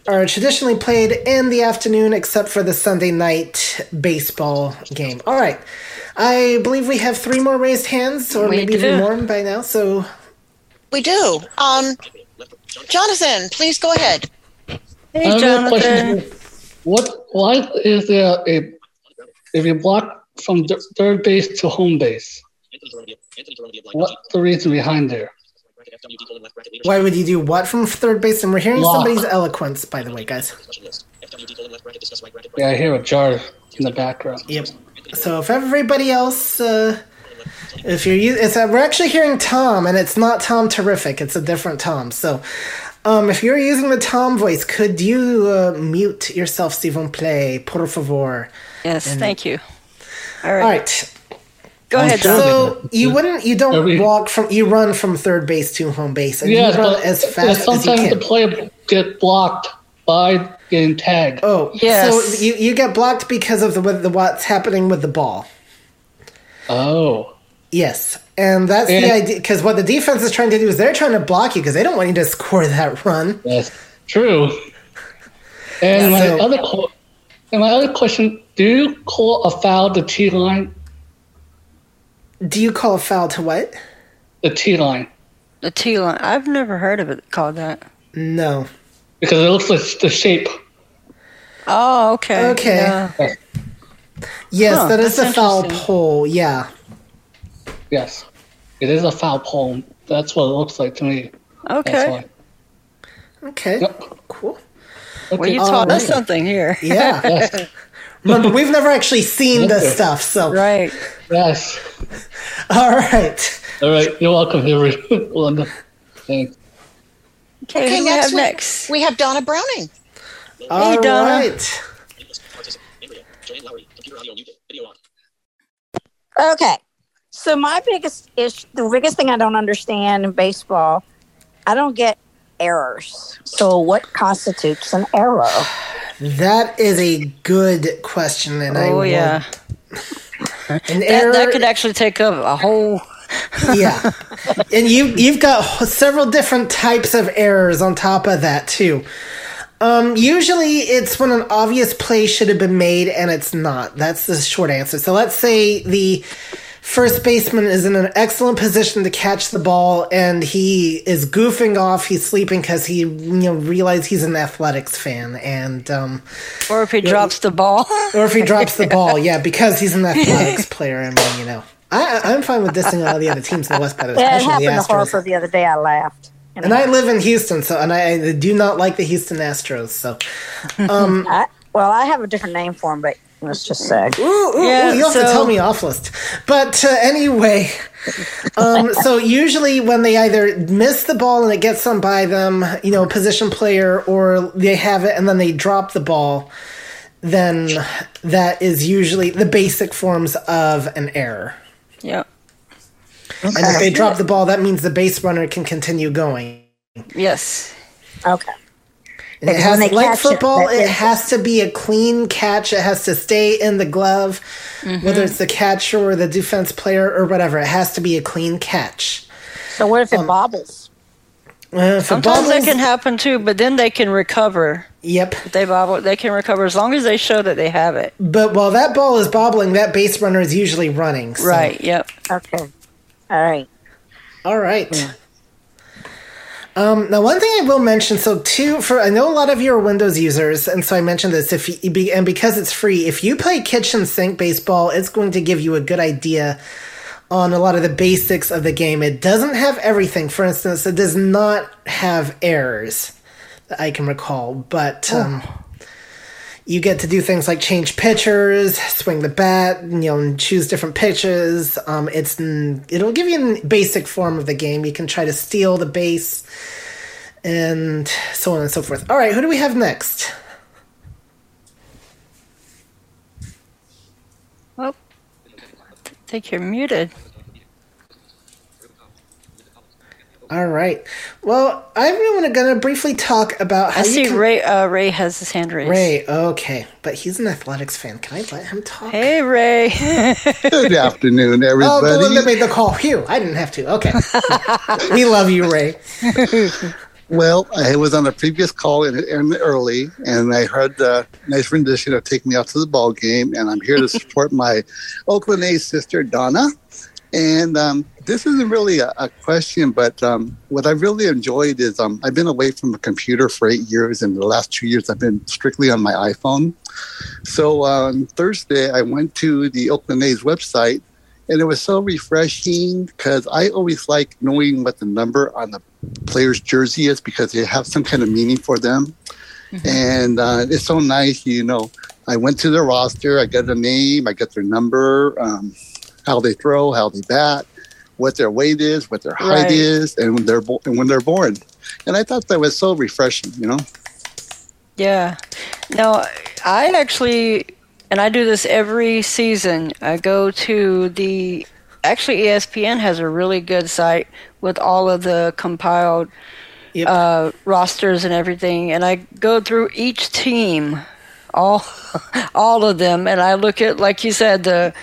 are traditionally played in the afternoon, except for the Sunday night baseball game. All right. I believe we have three more raised hands, or We maybe even more by now. So, We do. Um, Jonathan, please go ahead. Hey, I have a Jonathan. What? Why is there a if you block from third base to home base? What's the reason behind there? why would you do what from third base? And we're hearing Block. somebody's eloquence, by the way, guys. Yeah, I hear a jar in the background. Yep. So if everybody else, uh, if you're, u- it's uh, we're actually hearing Tom, and it's not Tom Terrific. It's a different Tom. So, um, if you're using the Tom voice, could you uh, mute yourself, s'il vous plaît, por favor? Yes, thank you. All All right, right. Go ahead, Jonathan. So you wouldn't, you don't Every- walk from, you run from third base to home base, and Yes, you run as fast as you sometimes the player get blocked by getting tagged. Oh, Yes. So you, you get blocked because of the, with the what's happening with the ball. Oh, Yes. And that's the idea because what the defense is trying to do is they're trying to block you because they don't want you to score that run. that's true. And Yeah, my so- other and my other question: Do you call a foul the T line? Do you call a foul to what? The T line The T line. I've never heard of it called that. No. because it looks like the shape. Oh, okay. Okay. Yeah. Yes, Huh, that is a foul pole. Yeah. Yes, it is a foul pole. That's what it looks like to me. That's Okay. why. Okay. Yep. Cool. Well, you Okay. taught us Alright. something here. Yeah. Yes. Remember, we've never actually seen this stuff, so. Right. yes. All right. All right. You're welcome, everyone. Thanks. Okay, Okay, who we next have we- next? We have Donna Browning. All Donna. right. Okay. So my biggest issue, the biggest thing I don't understand in baseball, I don't get errors. So what constitutes an error? That is a good question, and I Oh, will- yeah. An That, error, that could actually take up a whole. yeah, and you you've got several different types of errors on top of that too. Um, usually it's when an obvious play should have been made and it's not. That's the short answer. So let's say the first baseman is in an excellent position to catch the ball and he is goofing off. He's sleeping because he you know realized he's an athletics fan and um, Or if he drops the ball. or if he drops the ball, yeah, because he's an athletics player. I mean, you know, I, I- I'm fine with dissing all the other teams in the West, but Yeah, it especially the happened to Astros. The other day. I laughed. And I live in Houston, so and I, I do not like the Houston Astros. So, um, I, well, I have a different name for him, but let's just say. ooh, ooh, Yeah, ooh, you have to tell me off list. But uh, anyway, um, so usually when they either miss the ball and it gets on by them, you know, position player, or they have it and then they drop the ball, then that is usually the basic forms of an error. Yep. And if they drop the ball, that means the base runner can continue going. Yes. Okay. And it has like catch it, football, that it, is- has to be a clean catch. It has to stay in the glove, whether it's the catcher or the defense player or whatever. It has to be a clean catch. So what if Um, it bobbles? Uh, if it Sometimes that can happen too, but then they can recover. Yep. If they bobble, they can recover as long as they show that they have it. But while that ball is bobbling, that base runner is usually running. so- Right. Yep. Okay. All right. All right. Um, now, one thing I will mention. So, two for I know a lot of you are Windows users, and so I mentioned this. If you, and because it's free, if you play kitchen sink baseball, it's going to give you a good idea on a lot of the basics of the game. It doesn't have everything. For instance, it does not have errors that I can recall, but um, you get to do things like change pitchers, swing the bat, you know, choose different pitches. Um, it's it'll give you a basic form of the game. You can try to steal the base, and so on and so forth. All right, who do we have next? Well, I think you're muted. All right. Well, I'm going to briefly talk about how I you see can- Ray. Uh, Ray has his hand raised. Ray, okay, but he's an athletics fan. Can I let him talk? Hey, Ray. Good afternoon, everybody. Oh, everybody. Belinda made the call. Phew, I didn't have to. Okay. we love you, Ray. Well, I was on a previous call in, in early, and I heard the nice rendition of "Take Me Out to the Ball Game," and I'm here to support my Oakland A's sister Donna. And um, this isn't really a, a question, but um, what I really enjoyed is um, I've been away from a computer for eight years, and the last two years I've been strictly on my iPhone. So on Thursday, I went to the Oakland A's website, and it was so refreshing because I always like knowing what the number on the player's jersey is because they have some kind of meaning for them. And uh, it's so nice, you know. I went to their roster, I got a name, I got their number, um, how they throw, how they bat, what their weight is, what their height Right. is, and when they're bo- and when they're born. And I thought that was so refreshing, you know. Yeah. No, I actually, and I do this every season. I go to the. Actually, ESPN has a really good site with all of the compiled Yep. uh, rosters and everything, and I go through each team, all, all of them, and I look at, like you said, the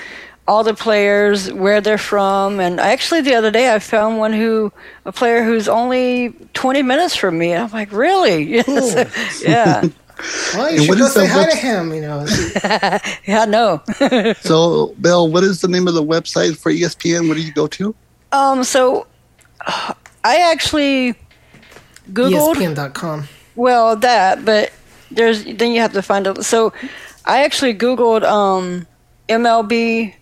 all the players, where they're from, and actually the other day I found one who, a player who's only 20 minutes from me, and I'm like, really? yeah. Well, And you should what go say hi to him. You know, Yeah, no. So, Bill, what is the name of the website for ESPN? What do you go to? um, so I actually Googled, ESPN.com. well, that, but there's, then you have to find it. So I actually Googled, um, MLB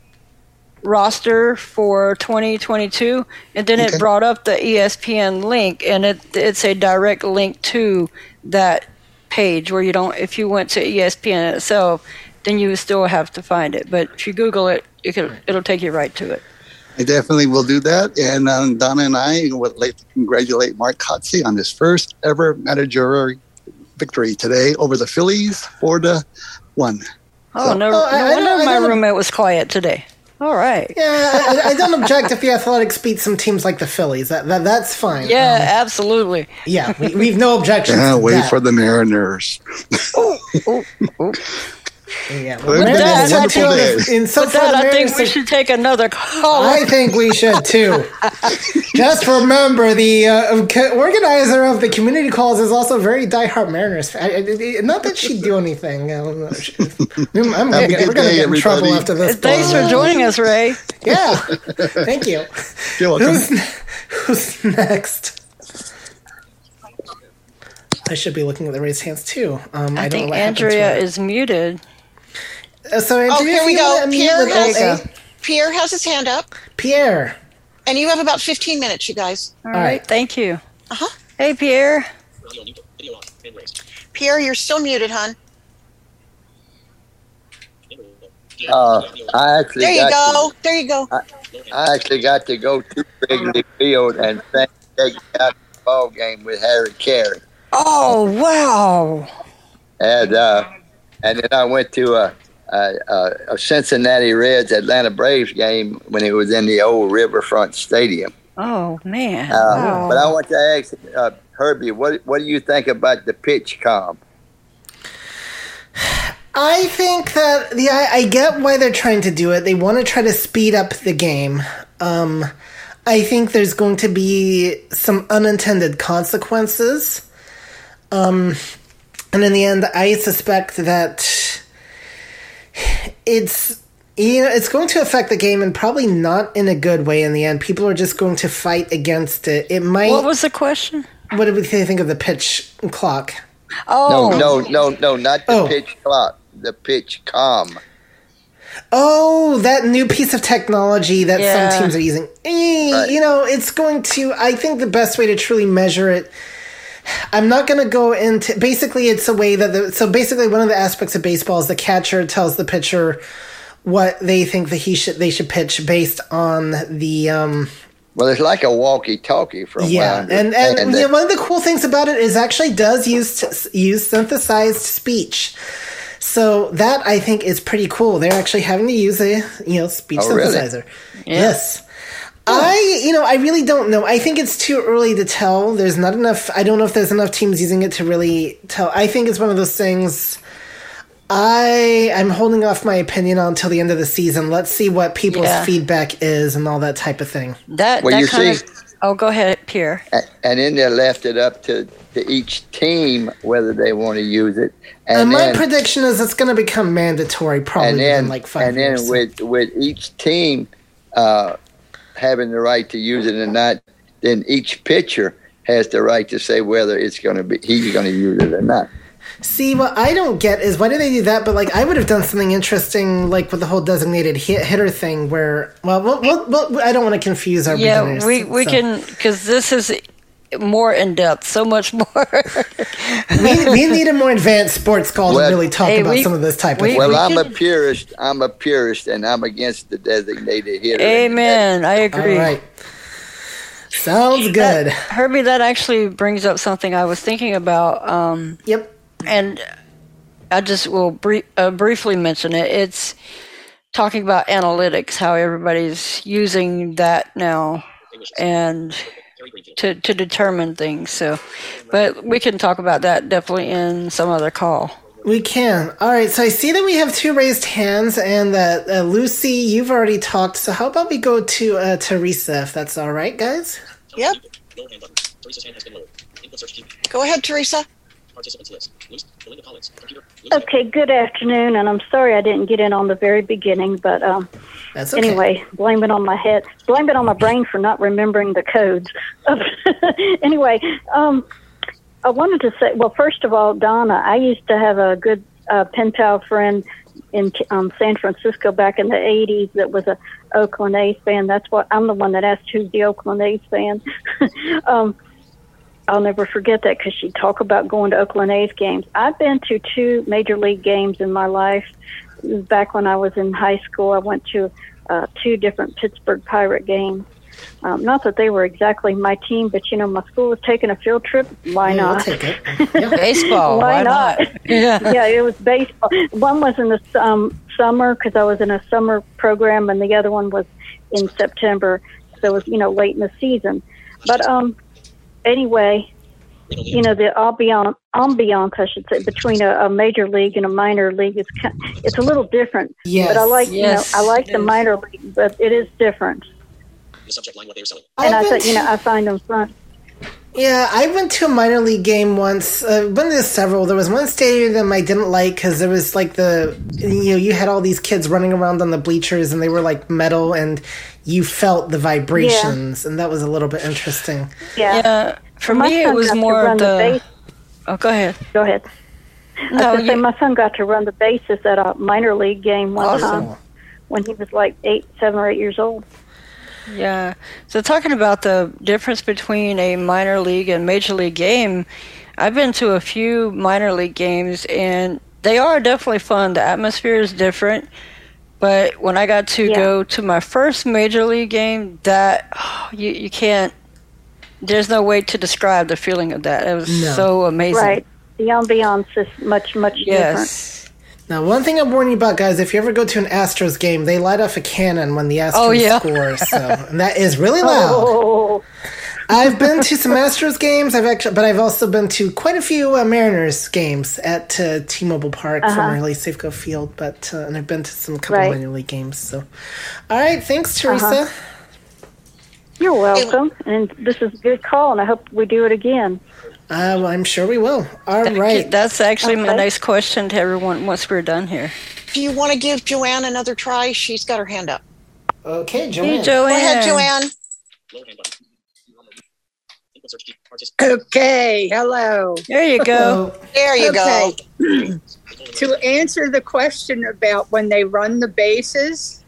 roster for 2022 and then Okay. it brought up the ESPN link and it it's a direct link to that page where you don't if you went to ESPN itself then you would still have to find it but if you google it you can it'll take you right to it I definitely will do that. And um, Donna and I would like to congratulate Mark Kotsay on his first ever managerial victory today over the Phillies, four to one. oh So- no, Oh, no I- I wonder don't- I my roommate was quiet today all right Yeah, I, I don't object if the Athletics beat some teams like the Phillies. That, that that's fine. yeah Um, absolutely yeah. We, we've no objection. Can't to wait that. for the Mariners. Yeah, Well, well, it's been a Mariners wonderful tattoo In so with far, that i think we should take another call I think we should too. Just remember, the uh, co- organizer of the community calls is also a very diehard Mariners. fan. I, I, I- not that she'd do anything. I don't know. I'm I'm gonna Have a get, good we're gonna get in trouble after this. thanks but, for joining us ray Yeah, thank you. You're welcome. Who's, who's next? I should be looking at the raised hands too. Um, I, i don't know think what andrea is muted Uh, so Andrea, Oh, here we go. Pierre with has, Olga. Pierre has his hand up, Pierre. and you have about 15 minutes, you guys. all right. right thank you Uh-huh. hey pierre Pierre, you're still muted, hon. Uh, I actually There you got go. There you go. To, I actually got to go to Wrigley Field and thank take out the ball game with Harry Caray, oh wow and uh, and then I went to a, a, a, a Cincinnati Reds Atlanta Braves game when it was in the old Riverfront Stadium. Oh man! Uh, Wow. But I want to ask uh, Herbie, what what do you think about the PitchCom? I think that the I, I get why they're trying to do it. They want to try to speed up the game. Um, I think there's going to be some unintended consequences. Um, and in the end, I suspect that it's you know it's going to affect the game and probably not in a good way. In the end, people are just going to fight against it. It might. what was the question? what did we think of the pitch clock? Oh No, no, no, no, not the Oh. pitch clock, the pitch com. Oh, that new piece of technology that Yeah. some teams are using. Eh, You know, it's going to. I think the best way to truly measure it. I'm not going to go into. Basically, it's a way that the. So basically, one of the aspects of baseball is the catcher tells the pitcher what they think that he should they should pitch based on the um Well, it's like a walkie-talkie from yeah what I and and, understand. you one of the cool things about it is actually does use use synthesized speech so that i think is pretty cool they're actually having to use a you know speech Oh, really? synthesizer yes I, you know, I really don't know. I think it's too early to tell. There's not enough. I don't know if there's enough teams using it to really tell. I think it's one of those things. I I'm holding off my opinion until the end of the season. Let's see what people's Yeah. feedback is and all that type of thing. That Well, that you kind see- of. Oh, go ahead, Pierre. And then they left it up to, to each team whether they want to use it. And, And my then, prediction is it's going to become mandatory probably and then, within like five and then years. with with each team uh, having the right to use it or not, then each pitcher has the right to say whether it's going to be he's going to use it or not. See, what I don't get is why do they do that? But like, I would have done something interesting, like with the whole designated hit, hitter thing, where well, well, well, well I don't want to confuse our Yeah, beginners. we we so- can because this is more in depth, so much more. we, we need a more advanced sports call Well- to really talk Hey, about we- some of this type of. we- thing. Well, we I'm a purist. I'm a purist, and I'm against the designated hitter. Amen. I agree. right, sounds good. That- Herbie, that actually brings up something I was thinking about. Um, Yep. and I just will brief, uh, briefly mention it. It's talking about analytics, how everybody's using that now, and to to determine things. So, but we can talk about that definitely in some other call. We can. All right. So I see that we have two raised hands, and that uh, Lucy, you've already talked. So how about we go to uh, Teresa, if that's all right, guys? Yep. Go ahead, Teresa. Okay, good afternoon, and I'm sorry I didn't get in on the very beginning, but um, okay. anyway, blame it on my head, blame it on my brain for not remembering the codes. anyway, um, I wanted to say, well, first of all, Donna, I used to have a good uh, pen pal friend in um, San Francisco back in the 80s that was a Oakland A's fan. That's what I'm the one that asked who's the Oakland A's fan. um, I'll never forget that because she'd talk about going to Oakland A's games. I've been to two major league games in my life. Back when I was in high school, I went to uh, two different Pittsburgh Pirate games. Um, not that they were exactly my team, but you know, my school was taking a field trip. Why Yeah, we'll not? take. Baseball. Why why, not? Yeah. yeah, it was baseball. One was in the um, summer because I was in a summer program, and the other one was in September. So it was you know late in the season. But um, anyway, you know the ambiance, ambiance I should say, between a, a major league and a minor league is kind, it's a little different. Yes. But I like Yes, you know I like the is. minor league, but it is different. The subject language And I I've been thought you know I find them fun. Yeah, I went to a minor league game once. Uh, been to several. There was one stadium I didn't like because there was like the you know you had all these kids running around on the bleachers and they were like metal and you felt the vibrations and that was a little bit interesting. Yeah. Yeah. For My me, it was more run of the the. Oh, go ahead. Go ahead. I was No, gonna say my son got to run the bases at a minor league game one Awesome. time when he was like eight, seven or eight years old. Yeah. So talking about the difference between a minor league and major league game, I've been to a few minor league games and they are definitely fun. The atmosphere is different. But when I got to Yeah. go to my first major league game, that you you can't there's no way to describe the feeling of that. It was No. so amazing. Right. The ambiance is much, much different. Now, one thing I'm warning you about, guys, if you ever go to an Astros game, they light off a cannon when the Astros Oh, yeah. score, so and that is really loud. Oh, I've been to some Astros games. I've actually, but I've also been to quite a few uh, Mariners games at uh, T-Mobile Park, formerly Safeco Field. But uh, and I've been to some couple Right. minor league games. So, all right, thanks, Teresa. you're welcome. And this is a good call, and I hope we do it again. Uh, I'm sure we will. All Thank you. That's actually my Okay. next question to everyone once we're done here. Do you want to give Joanne another try? She's got her hand up. Okay, Joanne. Hey, Joanne. Go ahead, Joanne. Okay, hello. There you go. There you Okay. to answer the question about when they run the bases,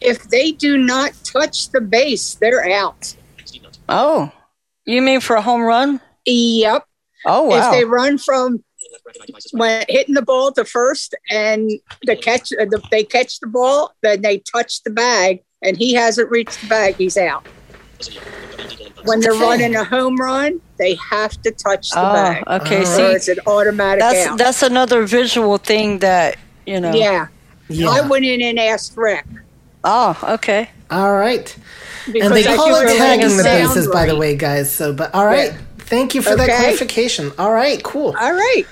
if they do not touch the base, they're out. Oh, you mean for a home run? Yep. Oh wow. If they run from when hitting the ball to first and the catch, uh, the, they catch the ball, then they touch the bag, and he hasn't reached the bag, he's out. When they're running a home run, they have to touch the Oh, bag. okay, Or see, it's an automatic that's out. that's another visual thing that you know. Yeah. Yeah. I went in and asked Rick. Oh, okay. All right. Because and they call feel it like tagging the sounds bases, by the way, guys. So, but all right. Thank you for that clarification. All right, cool. All right.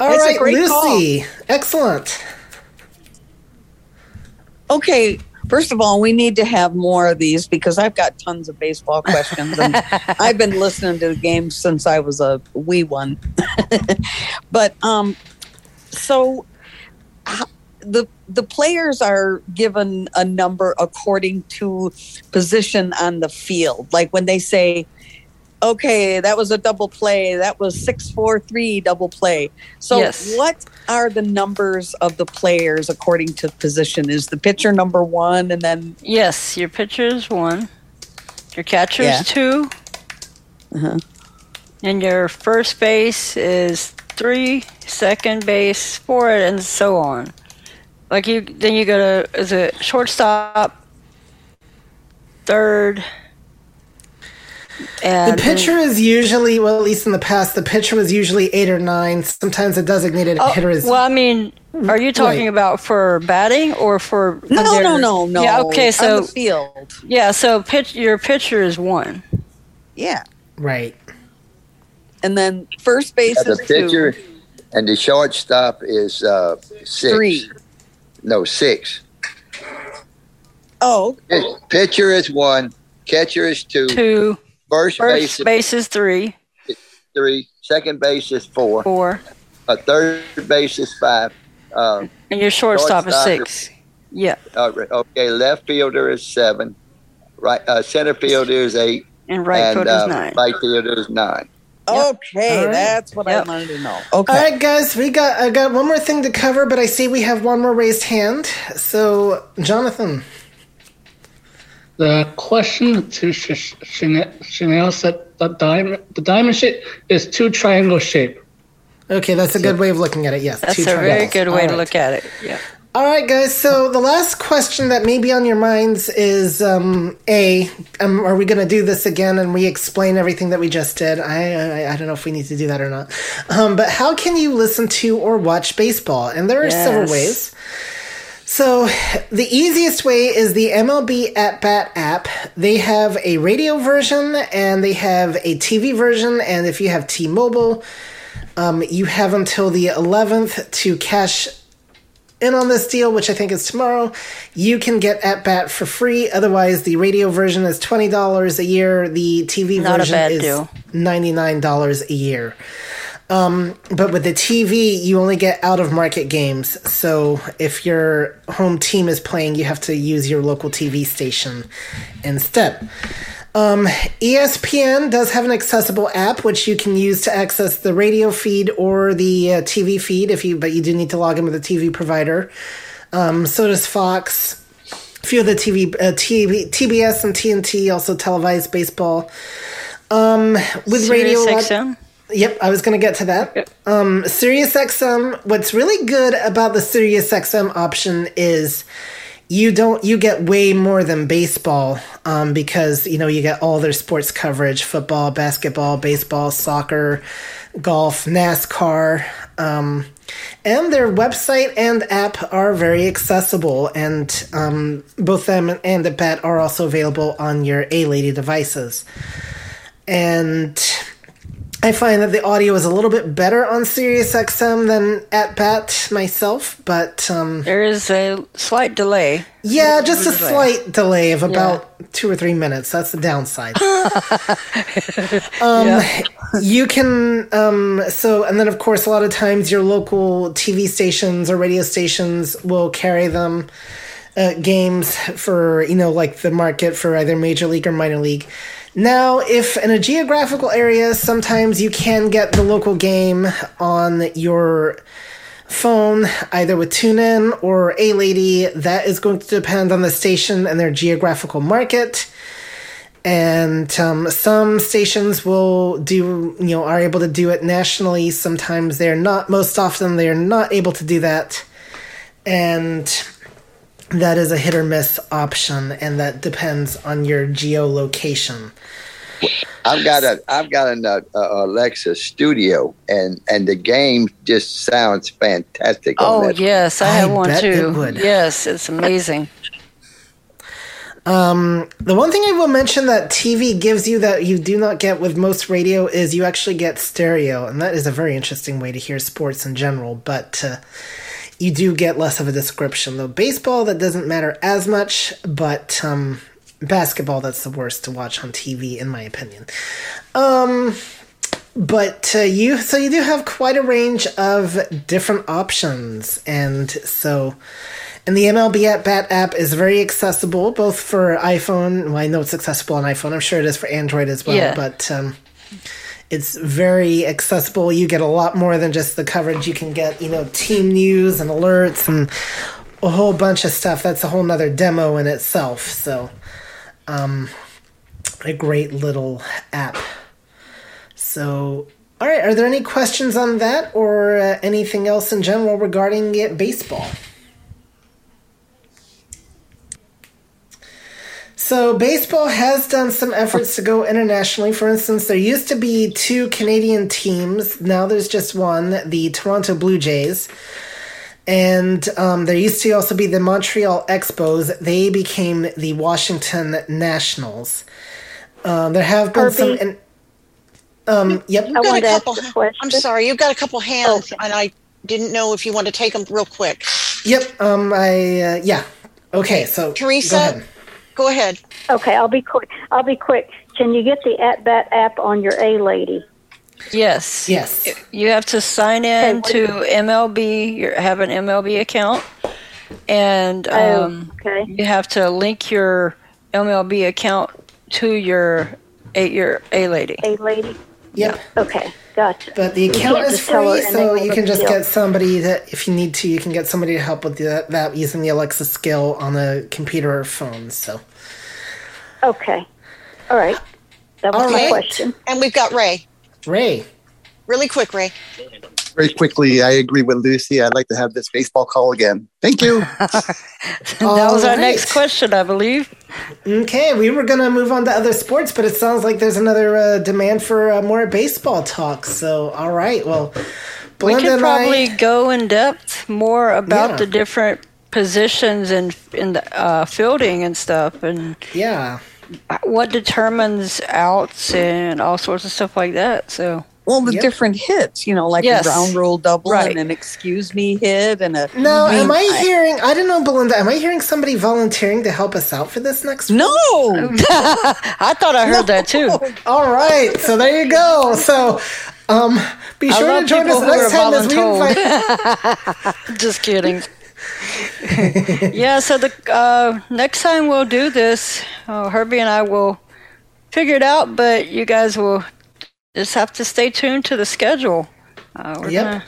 All a right, Lucy. Excellent. Okay, first of all, we need to have more of these because I've got tons of baseball questions, and I've been listening to the games since I was a wee one. but um, so the the players are given a number according to position on the field. Like when they say, "Okay, that was a double play. That was six four three double play." So Yes. what are the numbers of the players according to position? Is the pitcher number one, and then Yes, your pitcher is one. Your catcher Yeah. is 2 Uh-huh. And your first base is three, second base four, and so on. Like you, then you go to is it shortstop, third, and the pitcher is usually, well, at least in the past, the pitcher was usually eight or nine. Sometimes a designated Oh, hitter is. well, I mean, are you talking Right. about for batting or for? no, when no, no, no. Yeah, okay, on so the field, yeah, so pitch your pitcher is one. yeah, right. and then first base Yeah, is the pitcher two, and the shortstop is uh, six. three. No, six. Oh, Pitcher is one. Catcher is two. Two. First, base First is base is three, three. Second base is four. four, Uh, third base is five. Uh, and your shortstop is six. Yeah, uh, okay, left fielder is seven. Right, uh, center fielder is eight. and right and fielder uh, is nine. right fielder is nine. okay, All right. that's what Yep. I wanted to know. Okay, All right, guys, we got I got one more thing to cover, but I see we have one more raised hand. So, Jonathan. The question to Sh- Sh- Chanel, Chanel said the diamond, the diamond shape is two triangle shape. Okay, that's a good way of looking at it. Yes, That's two a very good way All to look at it. Yeah. All right, guys. So the last question that may be on your minds is: um, A, um, are we going to do this again and re-explain everything that we just did? I, I I don't know if we need to do that or not. Um, but how can you listen to or watch baseball? And there are several ways. So the easiest way is the MLB at Bat app. They have a radio version and they have a TV version. And if you have T-Mobile, um, you have until the 11th to cash in on this deal, which I think is tomorrow. You can get at bat for free. Otherwise, the radio version is twenty dollars a year. The TV Not version is deal. ninety nine dollars a year. Um, but with the TV, you only get out of market games. So if your home team is playing, you have to use your local TV station instead. Um, ESPN does have an accessible app which you can use to access the radio feed or the uh, TV feed if you, but you do need to log in with a TV provider. Um, so does Fox. A few of the TV, uh, TV, TBS and TNT also televise baseball. Um, with radio, XM? Yep, I was going to get to that. Um, SiriusXM. What's really good about the SiriusXM option is you don't you get way more than baseball um, because you know you get all their sports coverage: football, basketball, baseball, soccer, golf, NASCAR. Um, and their website and app are very accessible, and um, both them and the bat are also available on your A Lady devices. And I find that the audio is a little bit better on SiriusXM than at Bat myself, but um, There is a slight delay. yeah, just a slight delay of about two or three minutes. That's the downside. um, You can um, so, and then of course, a lot of times your local TV stations or radio stations will carry them. Uh, games for you know like the market for either major league or minor league now if in a geographical area sometimes you can get the local game on your phone, either with TuneIn or A Lady. That is going to depend on the station and their geographical market. And um, some stations will do, you know, are able to do it nationally. Sometimes they're not. Most often, they're not able to do that. And that is a hit or miss option, and that depends on your geolocation. I've got a I've got an uh, uh, Alexa Studio, and and the game just sounds fantastic. Oh that. yes, I, have one bet it too. Yes, it's amazing. Um, the one thing I will mention that TV gives you that you do not get with most radio is you actually get stereo, and that is a very interesting way to hear sports in general. But uh, you do get less of a description. Though baseball, that doesn't matter as much, but um, basketball, that's the worst to watch on TV, in my opinion. Um, but uh, you, so you do have quite a range of different options, and so. And the MLB at Bat app is very accessible, both for iPhone. Well, I know it's accessible on iPhone. I'm sure it is for Android as well. Yeah. But um, it's very accessible. You get a lot more than just the coverage. You can get, you know, team news and alerts and a whole bunch of stuff. That's a whole nother demo in itself. So, um, a great little app. So, all right. Are there any questions on that or uh, anything else in general regarding it, baseball? So, baseball has done some efforts to go internationally. For instance, there used to be two Canadian teams. Now there's just one the Toronto Blue Jays. And um, there used to also be the Montreal Expos. They became the Washington Nationals. Um, there have been some. Herbie? In, um, yep. You've got a couple. I'm sorry, you've got a couple hands, and I didn't know if you want to take them real quick. Yep. Um. I. Uh, yeah. Okay. So. Teresa, go ahead. Okay, I'll be quick. I'll be quick. Can you get the at bat app on your A lady? Yes. Yes. You have to sign in to MLB. You have an MLB account, and Oh, um, okay. you have to link your MLB account to your a your A lady. A lady. Yep. Okay, gotcha. But the account is just tell her free, so you can just the- get somebody that, if you need to, you can get somebody to help with the, that using the Alexa skill on a computer or phone. So. Okay. All right. That was All my right. question. And we've got Ray. Ray. Really quick, Ray. Very quickly, I agree with Lucy. I'd like to have this baseball call again. Thank you. that was our next question, I believe. Okay, we were gonna move on to other sports, but it sounds like there's another uh, demand for uh, more baseball talk. So, all right, well, We Belinda could probably I, go in depth more about Yeah. the different positions and in the uh, fielding and stuff, and yeah, what determines outs and all sorts of stuff like that. So. Well, the Yep. different hits, you know, like Yes. a ground rule double Right. and an excuse me hit and a. now, mean, am I hearing? I don't know, Belinda. Am I hearing somebody volunteering to help us out for this next? No, I thought I heard that too. All right, so there you go. So, um, be sure to join us next time as we voluntold. invite. Just kidding. yeah, so the uh, next time we'll do this, uh, Herbie and I will figure it out, but you guys will just have to stay tuned to the schedule. Uh, we're Yep. gonna-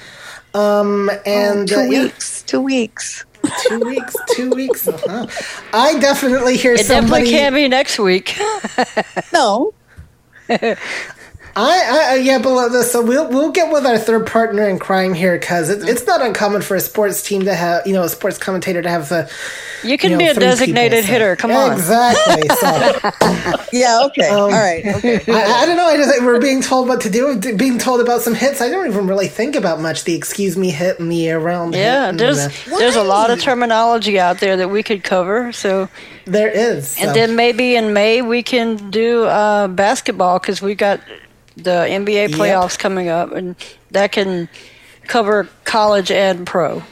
Um, and two uh, yeah, weeks, two weeks. two weeks, two weeks. Uh-huh. I definitely hear something. it somebody. definitely can't be next week. No, I, I, I- yeah, Belinda. So we'll we'll get with our third partner in crime here because it, it's not uncommon for a sports team to have, you know, a sports commentator to have a. You can know, be a designated people, so- hitter. Come on. Exactly. So. yeah, okay, Um, all right, okay. I, I don't know. I just we're being told what to do. Being told about some hits. I don't even really think about much. The excuse me hit and the around. Yeah, hit there's the- there's a lot of terminology out there that we could cover. So there is. And then maybe in May we can do uh, basketball because we got the NBA Yep. playoffs coming up, and that can cover college and pro.